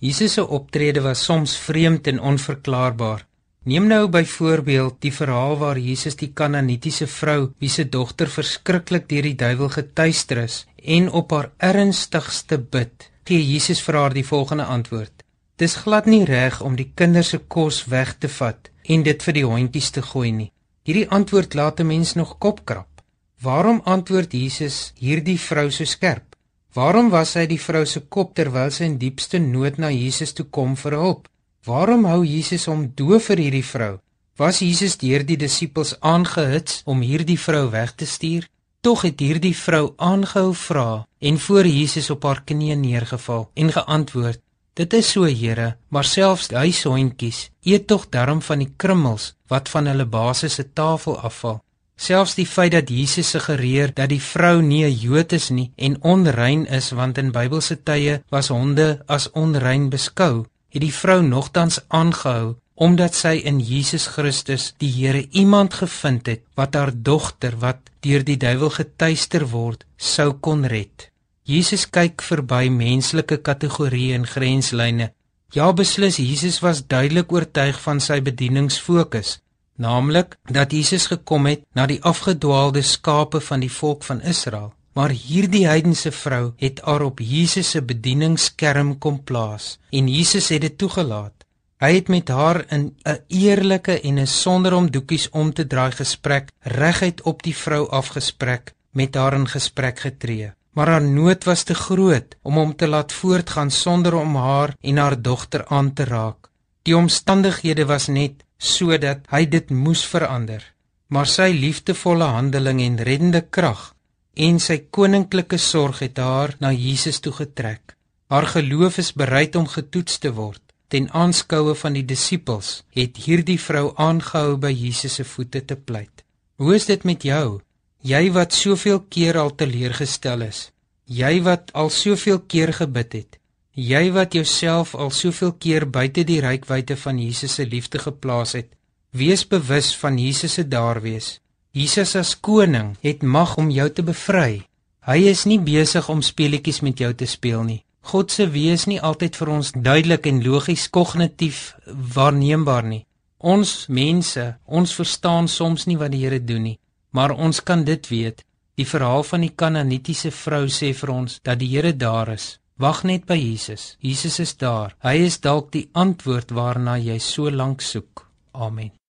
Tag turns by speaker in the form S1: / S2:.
S1: Jesus se optrede was soms vreemd en onverklaarbaar. Neem nou byvoorbeeld die verhaal waar Jesus die Kanaanitiese vrou, wie se dogter verskriklik deur die duiwel getuister is, en op haar ernstigste bid, gee Jesus vir haar die volgende antwoord: Dis glad nie reg om die kinders se kos weg te vat en dit vir die hondjies te gooi nie. Hierdie antwoord laat 'n mens nog kopkrap. Waarom antwoord Jesus hierdie vrou so skerp? Waarom was hy die vrou se kop terwyl sy in diepste nood na Jesus toe kom vir hulp? Waarom hou Jesus hom doof vir hierdie vrou? Was Jesus deur die disippels aangehits om hierdie vrou weg te stuur? Tog het hierdie vrou aangehou vra en voor Jesus op haar knieë neergeval en geantwoord: "Dit is so, Here, maar selfs huishondjies eet tog darm van die krummels wat van hulle baas se tafel afval." Selfs die feit dat Jesus suggereer dat die vrou nie 'n Jood is nie en onrein is want in Bybelse tye was honde as onrein beskou, het die vrou nogtans aangehou omdat sy in Jesus Christus die Here iemand gevind het wat haar dogter wat deur die duiwel getuister word sou kon red. Jesus kyk verby menslike kategorieë en grenslyne. Ja beslis Jesus was duidelik oortuig van sy bedieningsfokus naamlik dat Jesus gekom het na die afgedwaalde skape van die volk van Israel. Maar hierdie heidense vrou het haar op Jesus se bedieningskerm kom plaas en Jesus het dit toegelaat. Hy het met haar in 'n eerlike en 'n sonder om doekies om te draai gesprek reguit op die vrou afgespreek met haar in gesprek getree. Maar haar nood was te groot om hom te laat voortgaan sonder om haar en haar dogter aan te raak. Die omstandighede was net sodat hy dit moes verander. Maar sy liefdevolle handeling en reddende krag en sy koninklike sorg het haar na Jesus toe getrek. Haar geloof is bereid om getoets te word. Ten aanskoue van die disippels het hierdie vrou aangehou by Jesus se voete te pleit. Hoe is dit met jou? Jy wat soveel keer al teleurgestel is. Jy wat al soveel keer gebid het. Jy wat jouself al soveel keer buite die reikwyte van Jesus se liefde geplaas het, wees bewus van Jesus se daarwees. Jesus as koning het mag om jou te bevry. Hy is nie besig om speletjies met jou te speel nie. God se wees nie altyd vir ons duidelik en logies kognitief waarneembaar nie. Ons mense, ons verstaan soms nie wat die Here doen nie, maar ons kan dit weet. Die verhaal van die Kanaanitiese vrou sê vir ons dat die Here daar is. Wag net by Jesus. Jesus is daar. Hy is dalk die antwoord waarna jy so lank soek. Amen.